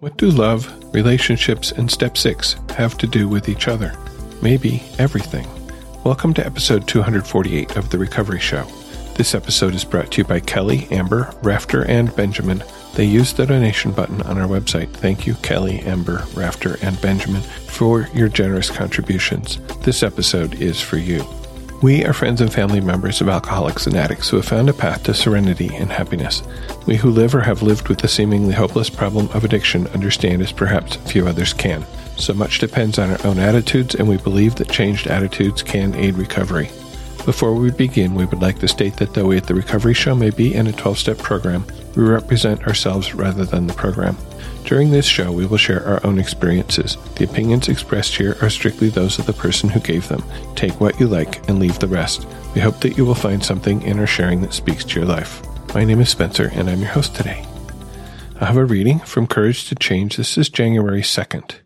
What do love, relationships, and step six have to do with each other? Maybe everything. Welcome to episode 248 of The Recovery Show. This episode is brought to you by Kelly, Amber, Rafter, and Benjamin. They used the donation button on our website. Thank you, Kelly, Amber, Rafter, and Benjamin, for your generous contributions. This episode is for you. We are friends and family members of alcoholics and addicts who have found a path to serenity and happiness. We who live or have lived with the seemingly hopeless problem of addiction understand as perhaps few others can. So much depends on our own attitudes, and we believe that changed attitudes can aid recovery. Before we begin, we would like to state that though we at the Recovery Show may be in a 12 step program, we represent ourselves rather than the program. During this show, we will share our own experiences. The opinions expressed here are strictly those of the person who gave them. Take what you like and leave the rest. We hope that you will find something in our sharing that speaks to your life. My name is Spencer, and I'm your host today. I have a reading from Courage to Change. This is January 2nd.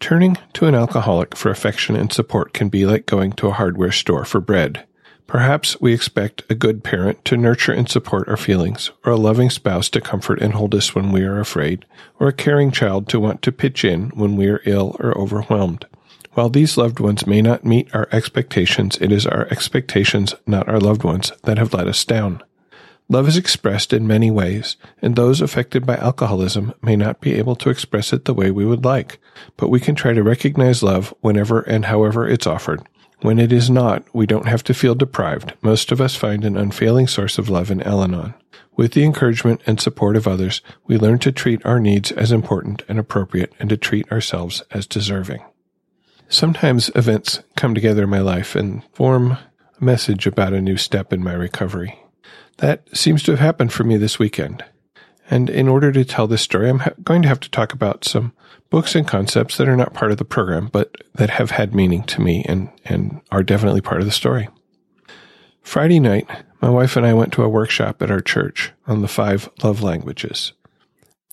Turning to an alcoholic for affection and support can be like going to a hardware store for bread. Perhaps we expect a good parent to nurture and support our feelings, or a loving spouse to comfort and hold us when we are afraid, or a caring child to want to pitch in when we are ill or overwhelmed. While these loved ones may not meet our expectations, it is our expectations, not our loved ones, that have let us down. Love is expressed in many ways, and those affected by alcoholism may not be able to express it the way we would like, but we can try to recognize love whenever and however it's offered when it is not, we don't have to feel deprived. Most of us find an unfailing source of love in Al Anon. With the encouragement and support of others, we learn to treat our needs as important and appropriate and to treat ourselves as deserving. Sometimes events come together in my life and form a message about a new step in my recovery. That seems to have happened for me this weekend. And in order to tell this story, I'm ha- going to have to talk about some books and concepts that are not part of the program, but that have had meaning to me and, and are definitely part of the story. Friday night, my wife and I went to a workshop at our church on the five love languages.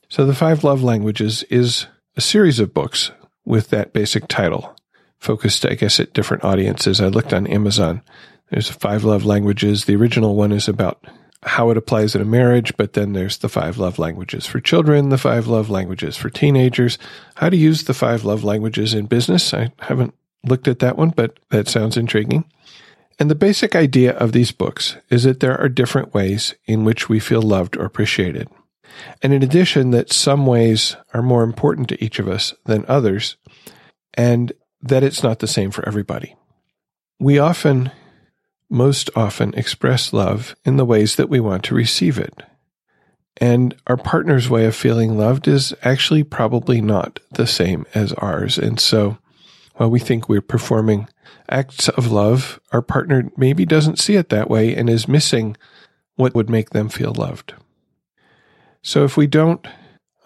So, the five love languages is a series of books with that basic title, focused, I guess, at different audiences. I looked on Amazon. There's five love languages. The original one is about how it applies in a marriage, but then there's the five love languages for children, the five love languages for teenagers, how to use the five love languages in business. I haven't looked at that one, but that sounds intriguing. And the basic idea of these books is that there are different ways in which we feel loved or appreciated. And in addition, that some ways are more important to each of us than others, and that it's not the same for everybody. We often most often express love in the ways that we want to receive it. And our partner's way of feeling loved is actually probably not the same as ours. And so while we think we're performing acts of love, our partner maybe doesn't see it that way and is missing what would make them feel loved. So if we don't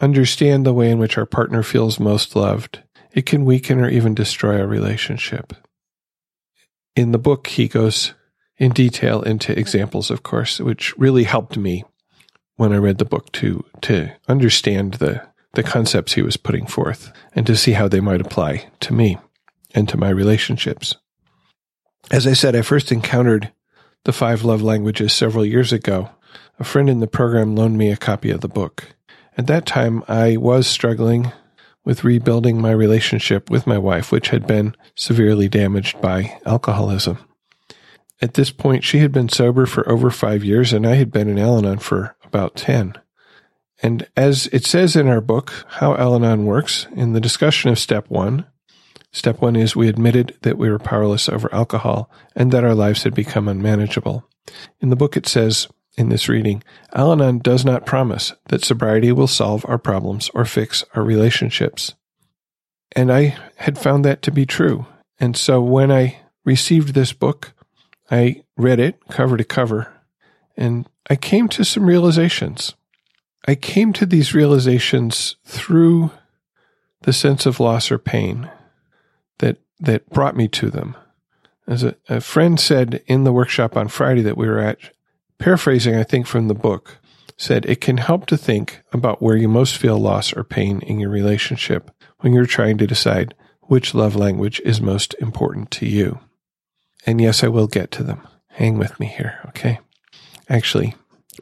understand the way in which our partner feels most loved, it can weaken or even destroy our relationship. In the book, he goes in detail into examples, of course, which really helped me when I read the book to to understand the the concepts he was putting forth and to see how they might apply to me and to my relationships. As I said, I first encountered the five love languages several years ago. A friend in the program loaned me a copy of the book. At that time, I was struggling with rebuilding my relationship with my wife, which had been severely damaged by alcoholism. At this point, she had been sober for over five years, and I had been in Al Anon for about 10. And as it says in our book, How Al Anon Works, in the discussion of step one, step one is we admitted that we were powerless over alcohol and that our lives had become unmanageable. In the book, it says, in this reading, Al Anon does not promise that sobriety will solve our problems or fix our relationships. And I had found that to be true. And so when I received this book, I read it cover to cover and I came to some realizations. I came to these realizations through the sense of loss or pain that, that brought me to them. As a, a friend said in the workshop on Friday that we were at, paraphrasing, I think, from the book, said it can help to think about where you most feel loss or pain in your relationship when you're trying to decide which love language is most important to you. And yes, I will get to them. Hang with me here, okay? Actually,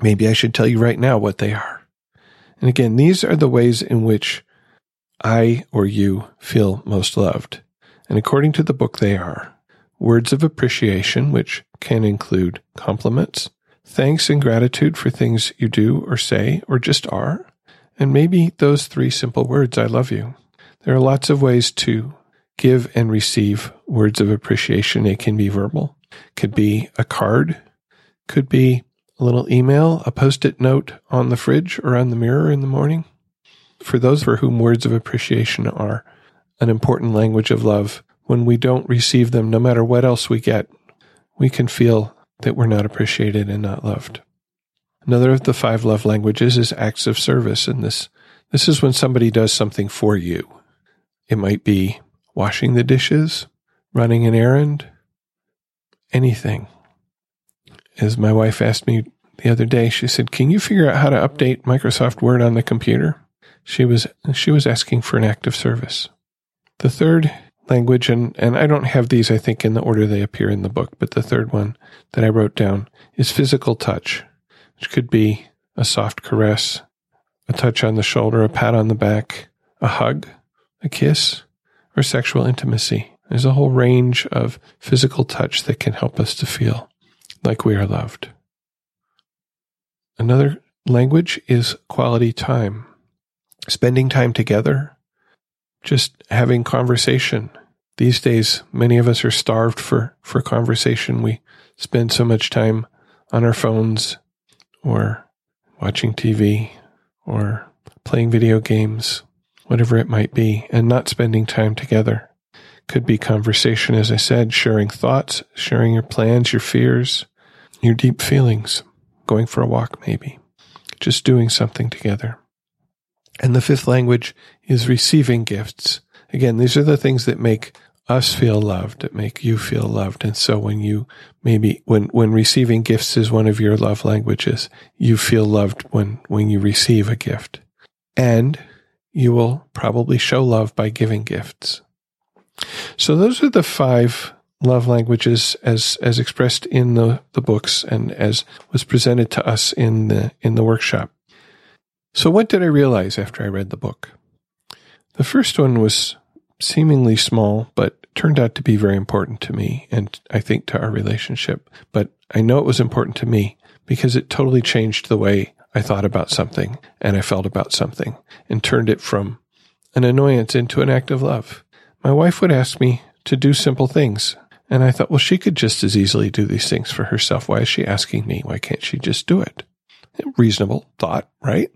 maybe I should tell you right now what they are. And again, these are the ways in which I or you feel most loved. And according to the book, they are words of appreciation, which can include compliments, thanks and gratitude for things you do or say or just are, and maybe those three simple words, I love you. There are lots of ways to give and receive words of appreciation. It can be verbal, could be a card, could be a little email, a post it note on the fridge or on the mirror in the morning. For those for whom words of appreciation are an important language of love, when we don't receive them, no matter what else we get, we can feel that we're not appreciated and not loved. Another of the five love languages is acts of service, and this this is when somebody does something for you. It might be washing the dishes, running an errand, anything. As my wife asked me the other day, she said, "Can you figure out how to update Microsoft Word on the computer?" She was she was asking for an act of service. The third language, and, and I don't have these, I think, in the order they appear in the book, but the third one that I wrote down is physical touch, which could be a soft caress, a touch on the shoulder, a pat on the back, a hug, a kiss, or sexual intimacy. There's a whole range of physical touch that can help us to feel like we are loved. Another language is quality time. Spending time together just having conversation. These days, many of us are starved for, for conversation. We spend so much time on our phones or watching TV or playing video games, whatever it might be, and not spending time together. Could be conversation, as I said, sharing thoughts, sharing your plans, your fears, your deep feelings, going for a walk, maybe, just doing something together. And the fifth language is receiving gifts. Again, these are the things that make us feel loved, that make you feel loved. And so when you maybe, when, when receiving gifts is one of your love languages, you feel loved when, when you receive a gift. And you will probably show love by giving gifts. So those are the five love languages as, as expressed in the, the books and as was presented to us in the, in the workshop. So, what did I realize after I read the book? The first one was seemingly small, but turned out to be very important to me and I think to our relationship. But I know it was important to me because it totally changed the way I thought about something and I felt about something and turned it from an annoyance into an act of love. My wife would ask me to do simple things. And I thought, well, she could just as easily do these things for herself. Why is she asking me? Why can't she just do it? Reasonable thought, right?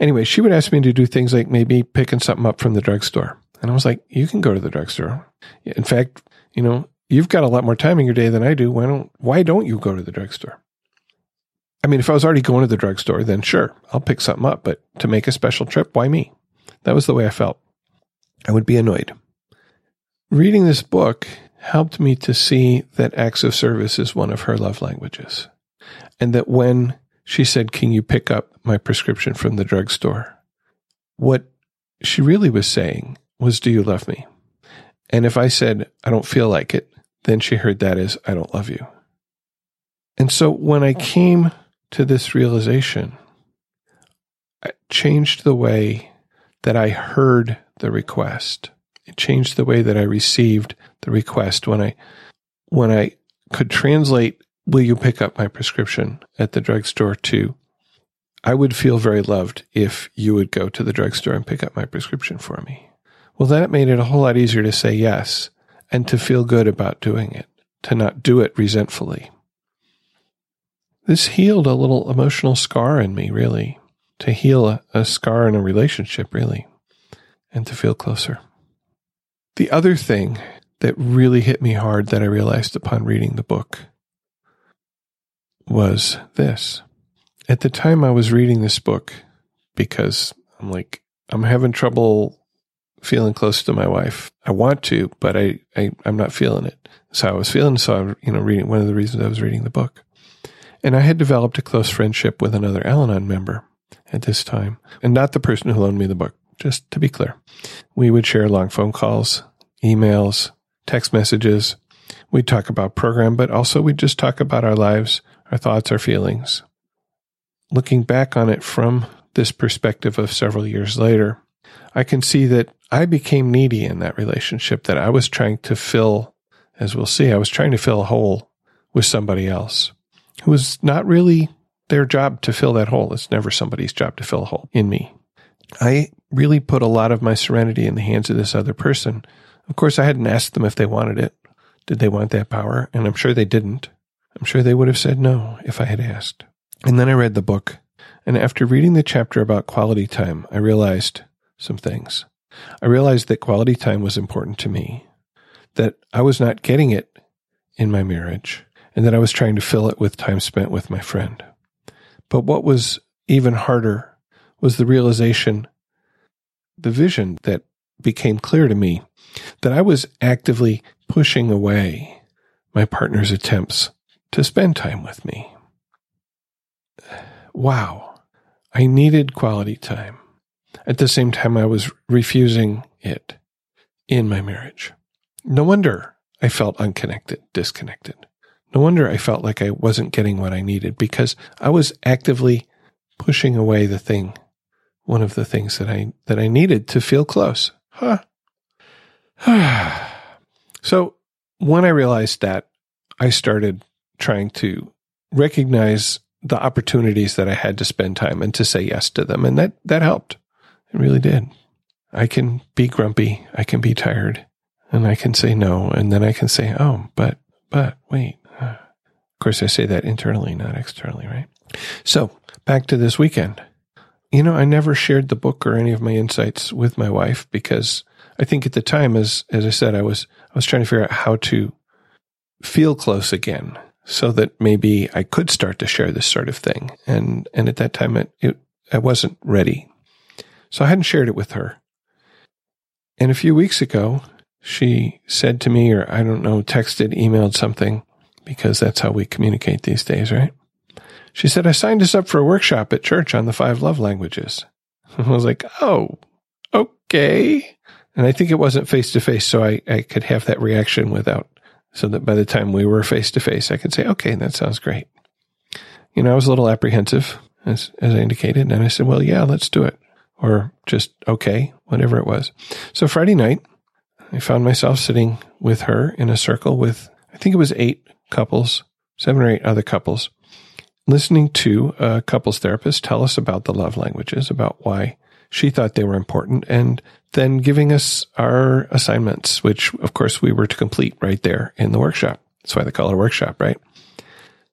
Anyway, she would ask me to do things like maybe picking something up from the drugstore. And I was like, you can go to the drugstore. In fact, you know, you've got a lot more time in your day than I do. Why don't, why don't you go to the drugstore? I mean, if I was already going to the drugstore, then sure, I'll pick something up. But to make a special trip, why me? That was the way I felt. I would be annoyed. Reading this book helped me to see that acts of service is one of her love languages. And that when she said, Can you pick up my prescription from the drugstore? What she really was saying was, Do you love me? And if I said, I don't feel like it, then she heard that as, I don't love you. And so when I oh. came to this realization, it changed the way that I heard the request. It changed the way that I received the request when I when I could translate will you pick up my prescription at the drugstore to I would feel very loved if you would go to the drugstore and pick up my prescription for me. Well, then it made it a whole lot easier to say yes and to feel good about doing it, to not do it resentfully. This healed a little emotional scar in me, really, to heal a, a scar in a relationship, really, and to feel closer. The other thing that really hit me hard that I realized upon reading the book was this. At the time I was reading this book, because I'm like, I'm having trouble feeling close to my wife. I want to, but I, I I'm not feeling it. So I was feeling. So I'm you know, reading one of the reasons I was reading the book, and I had developed a close friendship with another Al-Anon member at this time, and not the person who loaned me the book. Just to be clear, we would share long phone calls, emails, text messages. We'd talk about program, but also we'd just talk about our lives, our thoughts, our feelings. Looking back on it from this perspective of several years later, I can see that I became needy in that relationship, that I was trying to fill, as we'll see, I was trying to fill a hole with somebody else who was not really their job to fill that hole. It's never somebody's job to fill a hole in me. I really put a lot of my serenity in the hands of this other person. Of course, I hadn't asked them if they wanted it. Did they want that power? And I'm sure they didn't. I'm sure they would have said no if I had asked. And then I read the book. And after reading the chapter about quality time, I realized some things. I realized that quality time was important to me, that I was not getting it in my marriage, and that I was trying to fill it with time spent with my friend. But what was even harder was the realization, the vision that became clear to me that I was actively pushing away my partner's attempts to spend time with me. Wow. I needed quality time. At the same time, I was refusing it in my marriage. No wonder I felt unconnected, disconnected. No wonder I felt like I wasn't getting what I needed because I was actively pushing away the thing, one of the things that I, that I needed to feel close. Huh. so when I realized that, I started trying to recognize the opportunities that I had to spend time and to say yes to them. And that, that helped. It really did. I can be grumpy. I can be tired and I can say no. And then I can say, oh, but, but wait. Course, I say that internally, not externally, right? So back to this weekend. You know, I never shared the book or any of my insights with my wife because I think at the time, as, as I said, I was, I was trying to figure out how to feel close again so that maybe I could start to share this sort of thing. And, and at that time, it, it, I wasn't ready. So I hadn't shared it with her. And a few weeks ago, she said to me, or I don't know, texted, emailed something, because that's how we communicate these days, right? She said, I signed us up for a workshop at church on the five love languages. I was like, oh, okay. And I think it wasn't face to face, so I, I could have that reaction without so that by the time we were face to face, I could say, okay, that sounds great. You know, I was a little apprehensive, as, as I indicated, and I said, well, yeah, let's do it. Or just, okay, whatever it was. So Friday night, I found myself sitting with her in a circle with, I think it was eight couples, seven or eight other couples, listening to a couples therapist tell us about the love languages, about why she thought they were important, and then giving us our assignments, which of course we were to complete right there in the workshop. That's why they call it a workshop, right?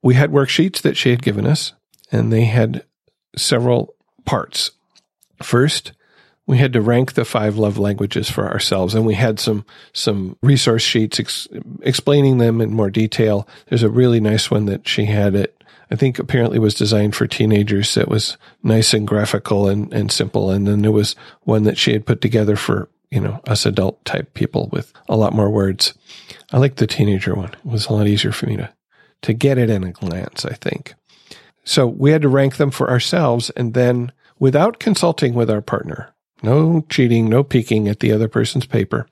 We had worksheets that she had given us, and they had several parts. First, we had to rank the five love languages for ourselves, and we had some some resource sheets ex- explaining them in more detail. There's a really nice one that she had it I think apparently was designed for teenagers that was nice and graphical and, and simple. And then there was one that she had put together for, you know, us adult type people with a lot more words. I like the teenager one. It was a lot easier for me to, to get it in a glance, I think. So we had to rank them for ourselves and then without consulting with our partner, no cheating, no peeking at the other person's paper,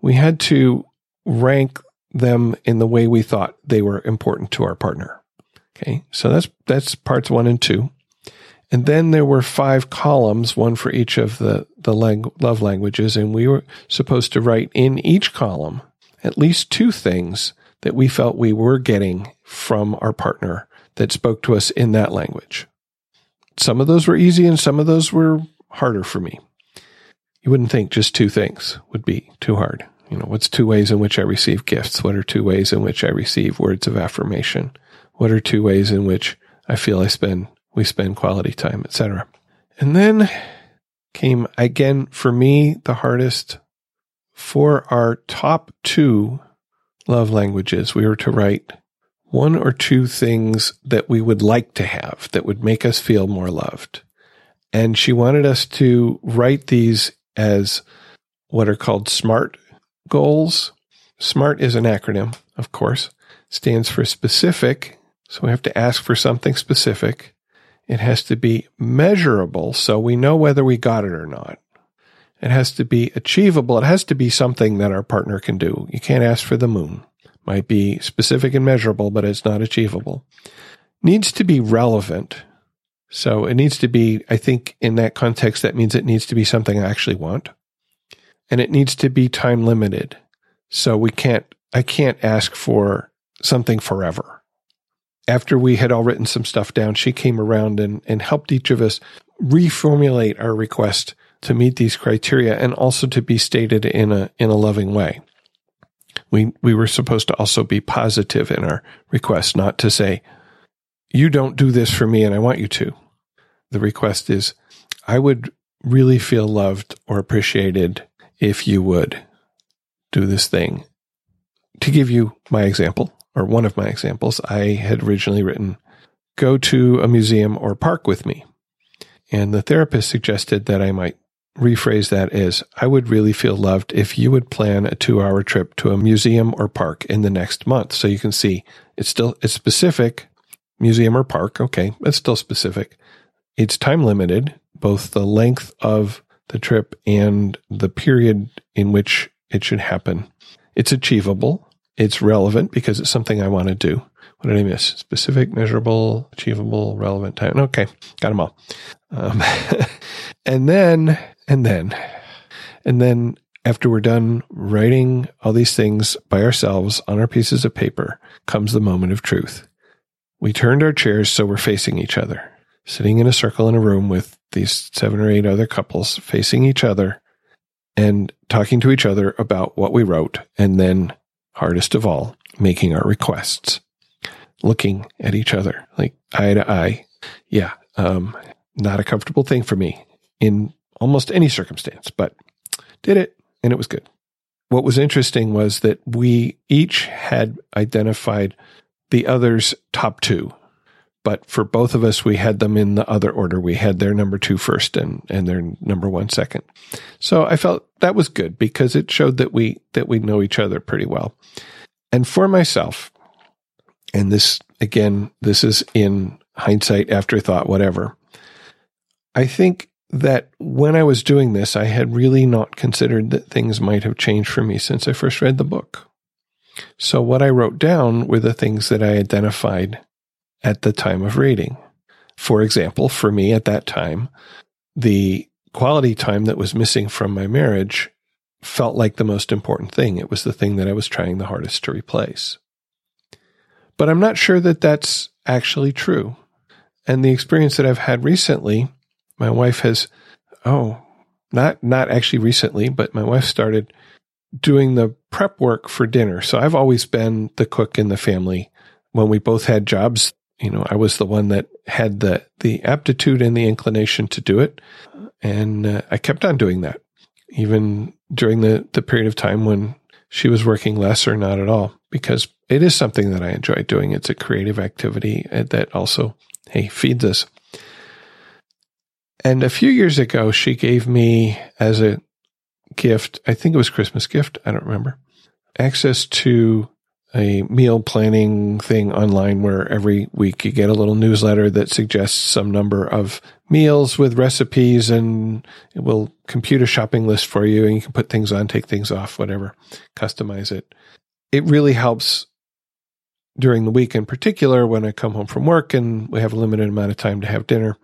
we had to rank them in the way we thought they were important to our partner. Okay. So that's, that's parts one and two. And then there were five columns, one for each of the, the love languages. And we were supposed to write in each column at least two things that we felt we were getting from our partner that spoke to us in that language. Some of those were easy and some of those were harder for me. You wouldn't think just two things would be too hard. You know, what's two ways in which I receive gifts? What are two ways in which I receive words of affirmation? What are two ways in which I feel I spend, we spend quality time, etc. And then came again for me the hardest for our top two love languages. We were to write one or two things that we would like to have that would make us feel more loved. And she wanted us to write these as what are called SMART goals. SMART is an acronym, of course, stands for specific, so we have to ask for something specific. It has to be measurable so we know whether we got it or not. It has to be achievable. It has to be something that our partner can do. You can't ask for the moon. Might be specific and measurable, but it's not achievable. Needs to be relevant So it needs to be, I think in that context, that means it needs to be something I actually want. And it needs to be time limited. So we can't, I can't ask for something forever. After we had all written some stuff down, she came around and, and helped each of us reformulate our request to meet these criteria and also to be stated in a, in a loving way. We, we were supposed to also be positive in our request, not to say, you don't do this for me and I want you to. The request is, I would really feel loved or appreciated if you would do this thing. To give you my example, or one of my examples, I had originally written, go to a museum or park with me. And the therapist suggested that I might rephrase that as I would really feel loved if you would plan a two hour trip to a museum or park in the next month. So you can see it's still, it's specific museum or park. Okay. It's still specific. It's time limited, both the length of the trip and the period in which it should happen. It's achievable. It's relevant because it's something I want to do. What did I miss? Specific, measurable, achievable, relevant time. Okay. Got them all. Um, and then and then, and then after we're done writing all these things by ourselves on our pieces of paper comes the moment of truth. We turned our chairs so we're facing each other, sitting in a circle in a room with these seven or eight other couples facing each other and talking to each other about what we wrote. And then, hardest of all, making our requests, looking at each other like eye to eye. Yeah. Um, not a comfortable thing for me in almost any circumstance, but did it and it was good. What was interesting was that we each had identified the other's top two, but for both of us, we had them in the other order. We had their number two first and, and their number one second. So I felt that was good because it showed that we, that we know each other pretty well. And for myself, and this again, this is in hindsight, afterthought, whatever. I think that when I was doing this, I had really not considered that things might have changed for me since I first read the book. So what I wrote down were the things that I identified at the time of reading. For example, for me at that time, the quality time that was missing from my marriage felt like the most important thing. It was the thing that I was trying the hardest to replace. But I'm not sure that that's actually true. And the experience that I've had recently my wife has, oh, not, not actually recently, but my wife started doing the prep work for dinner. So I've always been the cook in the family. When we both had jobs, you know, I was the one that had the, the aptitude and the inclination to do it. And uh, I kept on doing that, even during the, the period of time when she was working less or not at all, because it is something that I enjoy doing. It's a creative activity that also, hey, feeds us. And a few years ago, she gave me as a gift, I think it was Christmas gift, I don't remember, access to a meal planning thing online where every week you get a little newsletter that suggests some number of meals with recipes and it will compute a shopping list for you and you can put things on, take things off, whatever, customize it. It really helps during the week in particular when I come home from work and we have a limited amount of time to have dinner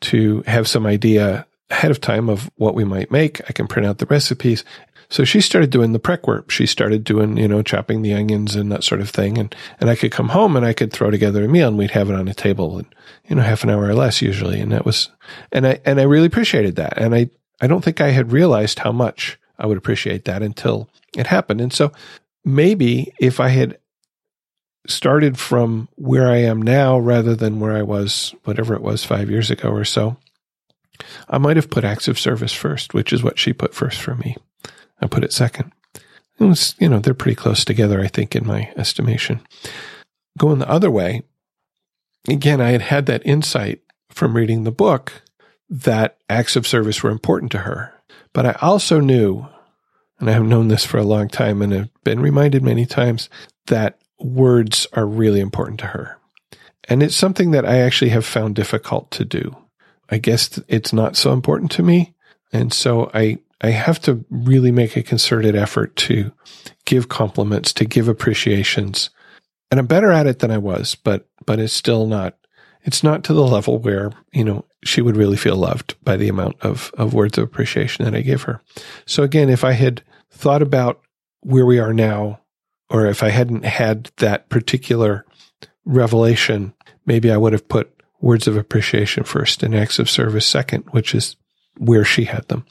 to have some idea ahead of time of what we might make. I can print out the recipes. So she started doing the prep work. She started doing, you know, chopping the onions and that sort of thing. And, and I could come home and I could throw together a meal and we'd have it on a table and, you know, half an hour or less usually. And that was, and I, and I really appreciated that. And I, I don't think I had realized how much I would appreciate that until it happened. And so maybe if I had started from where I am now rather than where I was, whatever it was, five years ago or so, I might have put acts of service first, which is what she put first for me. I put it second. It was, you know, they're pretty close together, I think, in my estimation. Going the other way, again, I had had that insight from reading the book that acts of service were important to her. But I also knew, and I have known this for a long time and have been reminded many times, that words are really important to her. And it's something that I actually have found difficult to do. I guess it's not so important to me. And so I, I have to really make a concerted effort to give compliments, to give appreciations. And I'm better at it than I was, but, but it's still not, it's not to the level where, you know, she would really feel loved by the amount of, of words of appreciation that I give her. So again, if I had thought about where we are now, or if I hadn't had that particular revelation, maybe I would have put words of appreciation first and acts of service second, which is where she had them.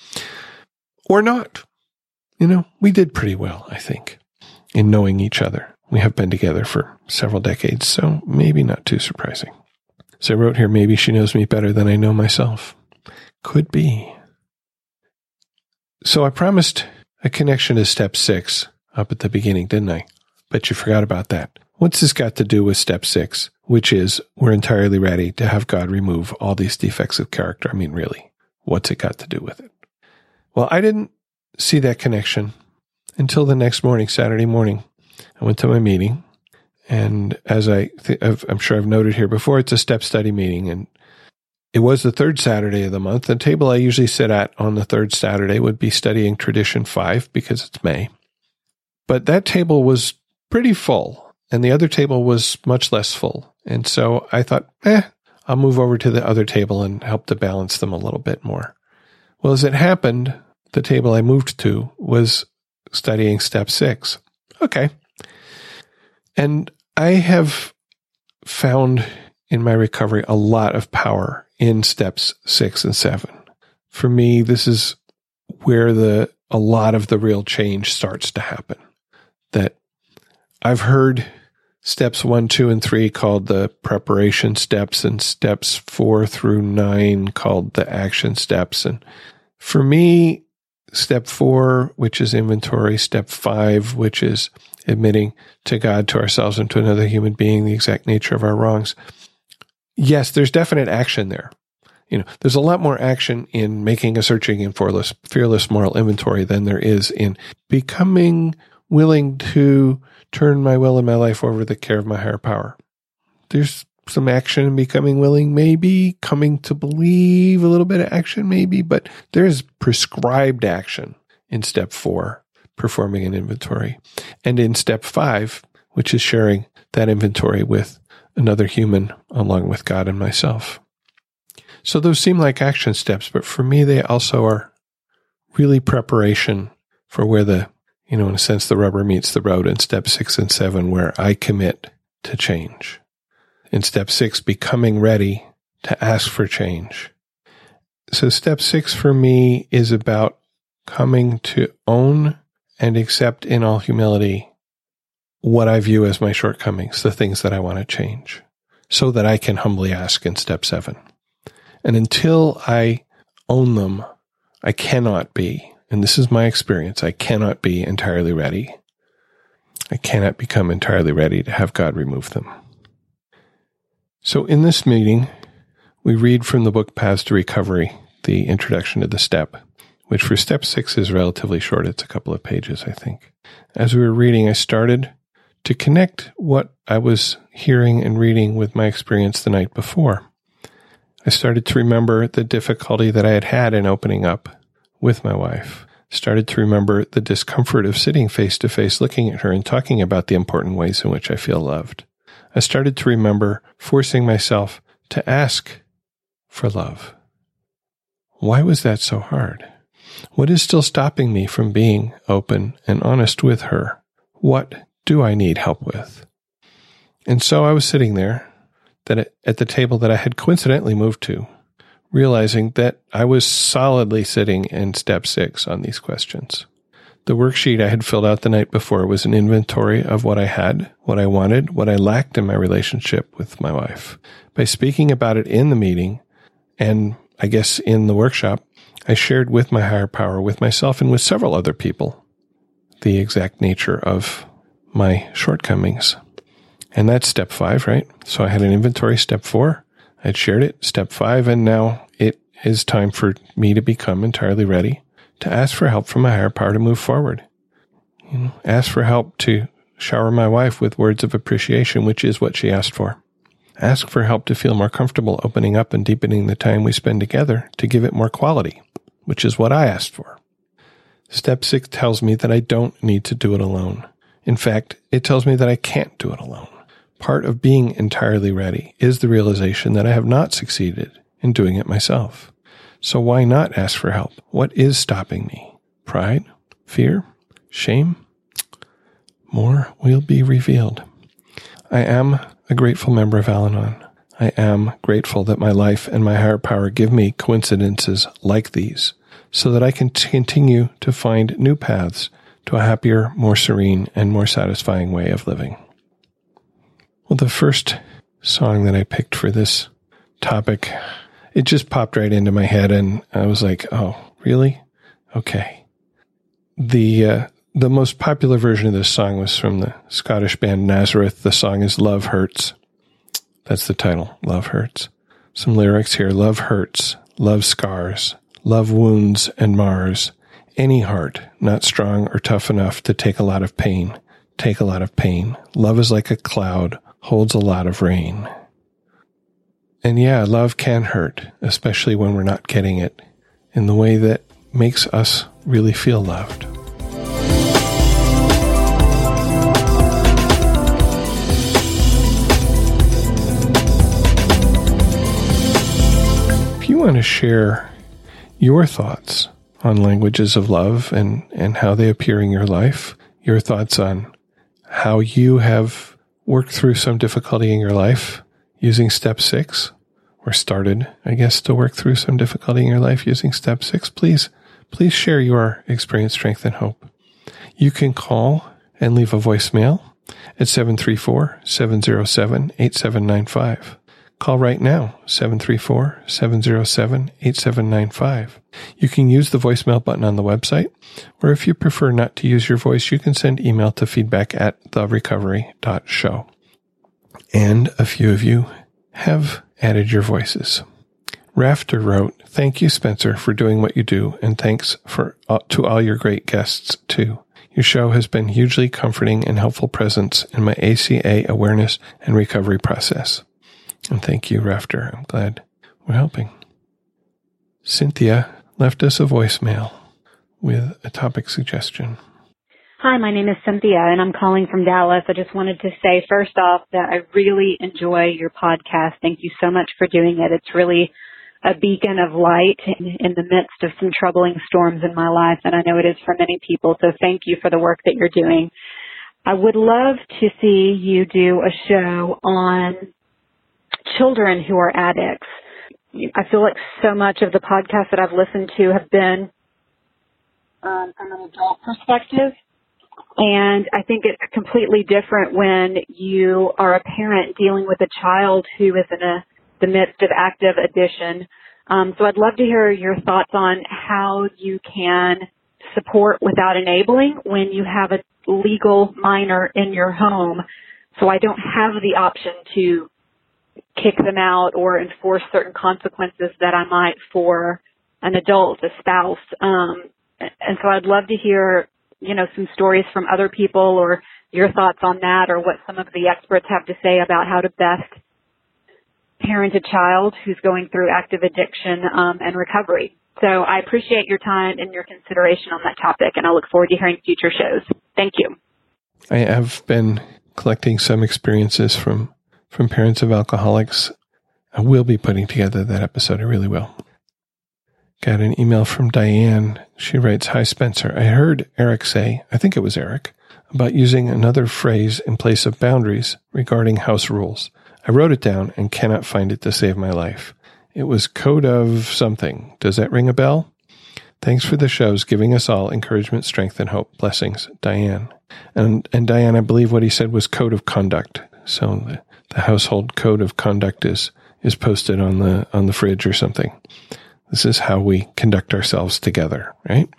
Or not. You know, we did pretty well, I think, in knowing each other. We have been together for several decades, so maybe not too surprising. So I wrote here, maybe she knows me better than I know myself. Could be. So I promised a connection to step six up at the beginning, didn't I? But you forgot about that. What's this got to do with step six, which is we're entirely ready to have God remove all these defects of character? I mean, really, what's it got to do with it? Well, I didn't see that connection until the next morning, Saturday morning. I went to my meeting, and as I th- I'm sure I've noted here before, it's a step study meeting, and it was the third Saturday of the month. The table I usually sit at on the third Saturday would be studying tradition five because it's May. But that table was pretty full, and the other table was much less full. And so I thought, eh, I'll move over to the other table and help to balance them a little bit more. Well, as it happened, the table I moved to was studying step six. Okay. And I have found in my recovery a lot of power in steps six and seven. For me, this is where the a lot of the real change starts to happen. That I've heard steps one, two, and three called the preparation steps, and steps four through nine called the action steps. And for me, step four, which is inventory, step five, which is admitting to God, to ourselves, and to another human being the exact nature of our wrongs. Yes, there's definite action there. You know, there's a lot more action in making a searching and fearless, fearless moral inventory than there is in becoming willing to turn my will and my life over to the care of my higher power. There's some action in becoming willing, maybe coming to believe a little bit of action, maybe, but there is prescribed action in step four, performing an inventory. And in step five, which is sharing that inventory with another human along with God and myself. So those seem like action steps, but for me, they also are really preparation for where the, you know, in a sense, the rubber meets the road in step six and seven, where I commit to change in step six, becoming ready to ask for change. So step six for me is about coming to own and accept in all humility what I view as my shortcomings, the things that I want to change, so that I can humbly ask in step seven. And until I own them, I cannot be, and this is my experience, I cannot be entirely ready. I cannot become entirely ready to have God remove them. So, in this meeting, we read from the book Paths to Recovery, the introduction to the step, which for step six is relatively short. It's a couple of pages, I think. As we were reading, I started to connect what I was hearing and reading with my experience the night before. I started to remember the difficulty that I had had in opening up with my wife. Started to remember the discomfort of sitting face to face looking at her and talking about the important ways in which I feel loved. I started to remember forcing myself to ask for love. Why was that so hard? What is still stopping me from being open and honest with her? What do I need help with? And so I was sitting there that at the table that I had coincidentally moved to, realizing that I was solidly sitting in step six on these questions. The worksheet I had filled out the night before was an inventory of what I had, what I wanted, what I lacked in my relationship with my wife. By speaking about it in the meeting and I guess in the workshop, I shared with my higher power, with myself, and with several other people the exact nature of my shortcomings. And that's step five, right? So I had an inventory step four. I'd shared it step five, and now it is time for me to become entirely ready to ask for help from a higher power to move forward. You know, ask for help to shower my wife with words of appreciation, which is what she asked for. Ask for help to feel more comfortable opening up and deepening the time we spend together to give it more quality, which is what I asked for. Step six tells me that I don't need to do it alone. In fact, it tells me that I can't do it alone. Part of being entirely ready is the realization that I have not succeeded in doing it myself. So why not ask for help? What is stopping me? Pride? Fear? Shame? More will be revealed. I am a grateful member of Al Anon. I am grateful that my life and my higher power give me coincidences like these so that I can continue to find new paths to a happier, more serene, and more satisfying way of living. Well, the first song that I picked for this topic, it just popped right into my head, and I was like, "Oh, really? Okay." The uh, the most popular version of this song was from the Scottish band Nazareth. The song is Love Hurts. That's the title, Love Hurts. Some lyrics here Love hurts, love scars, love wounds and mars. Any heart not strong or tough enough to take a lot of pain, take a lot of pain. Love is like a cloud, holds a lot of rain. And yeah, love can hurt, especially when we're not getting it in the way that makes us really feel loved. If you want to share your thoughts on languages of love and, and how they appear in your life, your thoughts on how you have worked through some difficulty in your life using step six, or started, I guess, to work through some difficulty in your life using step six, please, please share your experience, strength, and hope. You can call and leave a voicemail at 734 707 8795. Call right now, 734-707-8795. You can use the voicemail button on the website, or if you prefer not to use your voice, you can send email to feedback at therecovery.show. And a few of you have added your voices. Rafter wrote, Thank you, Spencer, for doing what you do, and thanks for uh, to all your great guests, too. Your show has been hugely comforting and helpful presence in my ACA awareness and recovery process. And thank you, Rafter. I'm glad we're helping. Cynthia left us a voicemail with a topic suggestion. Hi, my name is Cynthia and I'm calling from Dallas. I just wanted to say first off that I really enjoy your podcast. Thank you so much for doing it. It's really a beacon of light in, in, the midst of some troubling storms in my life and I know it is for many people. So thank you for the work that you're doing. I would love to see you do a show on children who are addicts. I feel like so much of the podcasts that I've listened to have been um, from an adult perspective. And I think it's completely different when you are a parent dealing with a child who is in a, the midst of active addiction. Um, so I'd love to hear your thoughts on how you can support without enabling when you have a legal minor in your home. So I don't have the option to kick them out or enforce certain consequences that I might for an adult, a spouse. Um, and so I'd love to hear, you know, some stories from other people or your thoughts on that or what some of the experts have to say about how to best parent a child who's going through active addiction um, and recovery. So I appreciate your time and your consideration on that topic, and I look forward to hearing future shows. Thank you. I have been collecting some experiences from from parents of alcoholics. I will be putting together that episode. I really will. Got an email from Diane. She writes, Hi, Spencer. I heard Eric say, I think it was Eric, about using another phrase in place of boundaries regarding house rules. I wrote it down and cannot find it to save my life. It was code of something. Does that ring a bell? Thanks for the shows, giving us all encouragement, strength, and hope. Blessings, Diane. And and Diane, I believe what he said was code of conduct. So the, household code of conduct is is posted on the on the fridge or something. This is how we conduct ourselves together, right?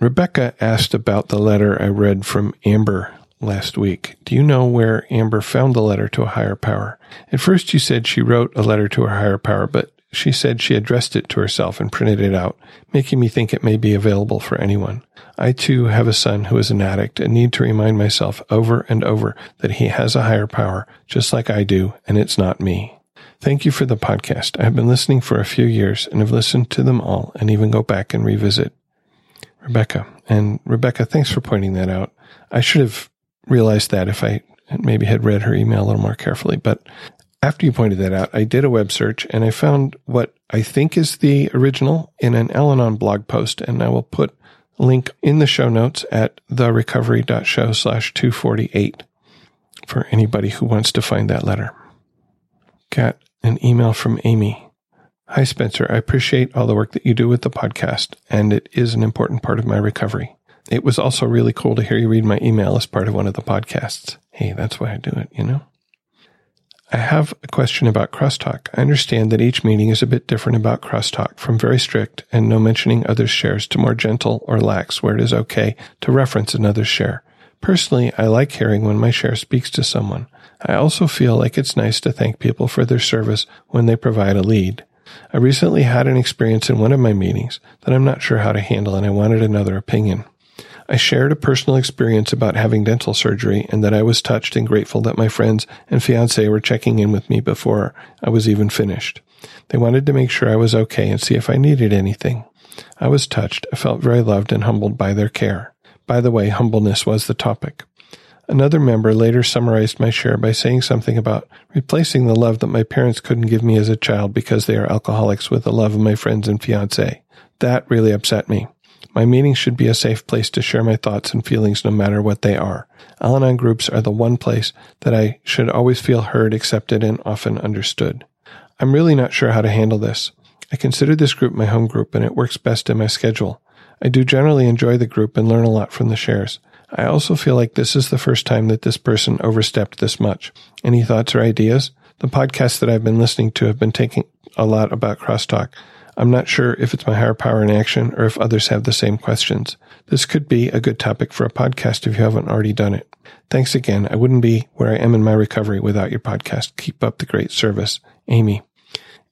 Rebecca asked about the letter I read from Amber last week. Do you know where Amber found the letter to a higher power? At first you said she wrote a letter to a higher power, but she said she addressed it to herself and printed it out, making me think it may be available for anyone. I too have a son who is an addict and need to remind myself over and over that he has a higher power, just like I do, and it's not me. Thank you for the podcast. I have been listening for a few years and have listened to them all and even go back and revisit. Rebecca. And Rebecca, thanks for pointing that out. I should have realized that if I maybe had read her email a little more carefully. But after you pointed that out, I did a web search and I found what I think is the original in an Al Anon blog post. And I will put link in the show notes at therecovery.show slash 248 for anybody who wants to find that letter. Got an email from Amy. Hi, Spencer. I appreciate all the work that you do with the podcast, and it is an important part of my recovery. It was also really cool to hear you read my email as part of one of the podcasts. Hey, that's why I do it, you know? I have a question about crosstalk. I understand that each meeting is a bit different about crosstalk, from very strict and no mentioning others' shares to more gentle or lax where it is okay to reference another's share. Personally, I like hearing when my share speaks to someone. I also feel like it's nice to thank people for their service when they provide a lead. I recently had an experience in one of my meetings that I'm not sure how to handle and I wanted another opinion. I shared a personal experience about having dental surgery and that I was touched and grateful that my friends and fiance were checking in with me before I was even finished. They wanted to make sure I was okay and see if I needed anything. I was touched. I felt very loved and humbled by their care. By the way, humbleness was the topic. Another member later summarized my share by saying something about replacing the love that my parents couldn't give me as a child because they are alcoholics with the love of my friends and fiance. That really upset me. My meetings should be a safe place to share my thoughts and feelings no matter what they are. Al Anon groups are the one place that I should always feel heard, accepted, and often understood. I'm really not sure how to handle this. I consider this group my home group and it works best in my schedule. I do generally enjoy the group and learn a lot from the shares. I also feel like this is the first time that this person overstepped this much. Any thoughts or ideas? The podcasts that I've been listening to have been taking a lot about crosstalk. I'm not sure if it's my higher power in action or if others have the same questions. This could be a good topic for a podcast if you haven't already done it. Thanks again. I wouldn't be where I am in my recovery without your podcast. Keep up the great service, Amy.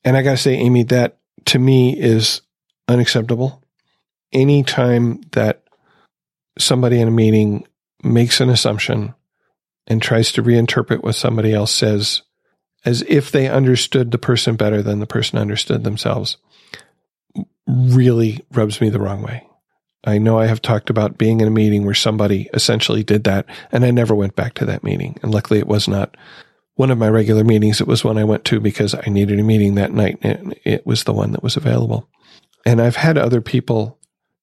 And I got to say, Amy, that to me is unacceptable. Anytime that somebody in a meeting makes an assumption and tries to reinterpret what somebody else says as if they understood the person better than the person understood themselves really rubs me the wrong way. I know I have talked about being in a meeting where somebody essentially did that, and I never went back to that meeting. And luckily, it was not one of my regular meetings. It was one I went to because I needed a meeting that night, and it was the one that was available. And I've had other people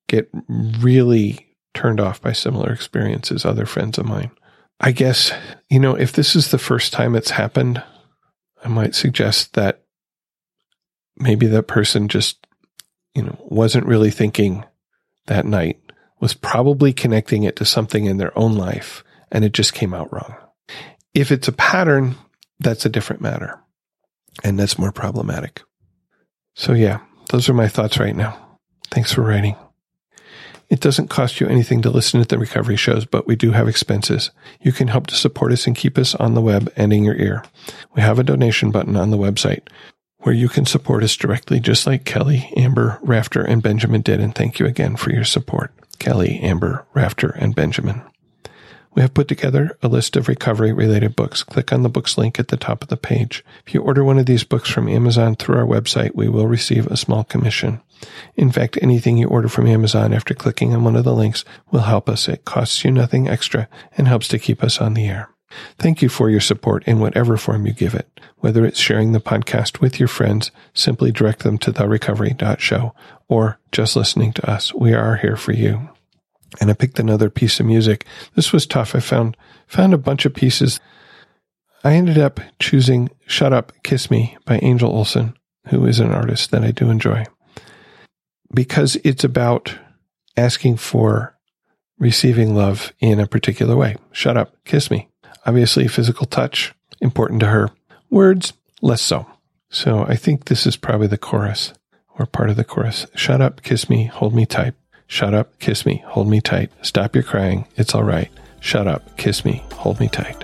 get really turned off by similar experiences, other friends of mine. I guess, you know, if this is the first time it's happened, I might suggest that maybe that person just you know, wasn't really thinking that night, was probably connecting it to something in their own life, and it just came out wrong. If it's a pattern, that's a different matter, and that's more problematic. So, yeah, those are my thoughts right now. Thanks for writing. It doesn't cost you anything to listen to the recovery shows, but we do have expenses. You can help to support us and keep us on the web and in your ear. We have a donation button on the website where you can support us directly, just like Kelly, Amber, Rafter, and Benjamin did. And thank you again for your support, Kelly, Amber, Rafter, and Benjamin. We have put together a list of recovery related books. Click on the books link at the top of the page. If you order one of these books from Amazon through our website, we will receive a small commission. In fact, anything you order from Amazon after clicking on one of the links will help us. It costs you nothing extra and helps to keep us on the air. Thank you for your support in whatever form you give it. Whether it's sharing the podcast with your friends, simply direct them to therecovery.show, or just listening to us. We are here for you. And I picked another piece of music. This was tough. I found found a bunch of pieces. I ended up choosing Shut Up, Kiss Me by Angel Olsen, who is an artist that I do enjoy. Because it's about asking for receiving love in a particular way. Shut up, kiss me. Obviously, physical touch, important to her. Words, less so. So I think this is probably the chorus or part of the chorus. Shut up, kiss me, hold me tight. Shut up, kiss me, hold me tight. Stop your crying. It's all right. Shut up, kiss me, hold me tight.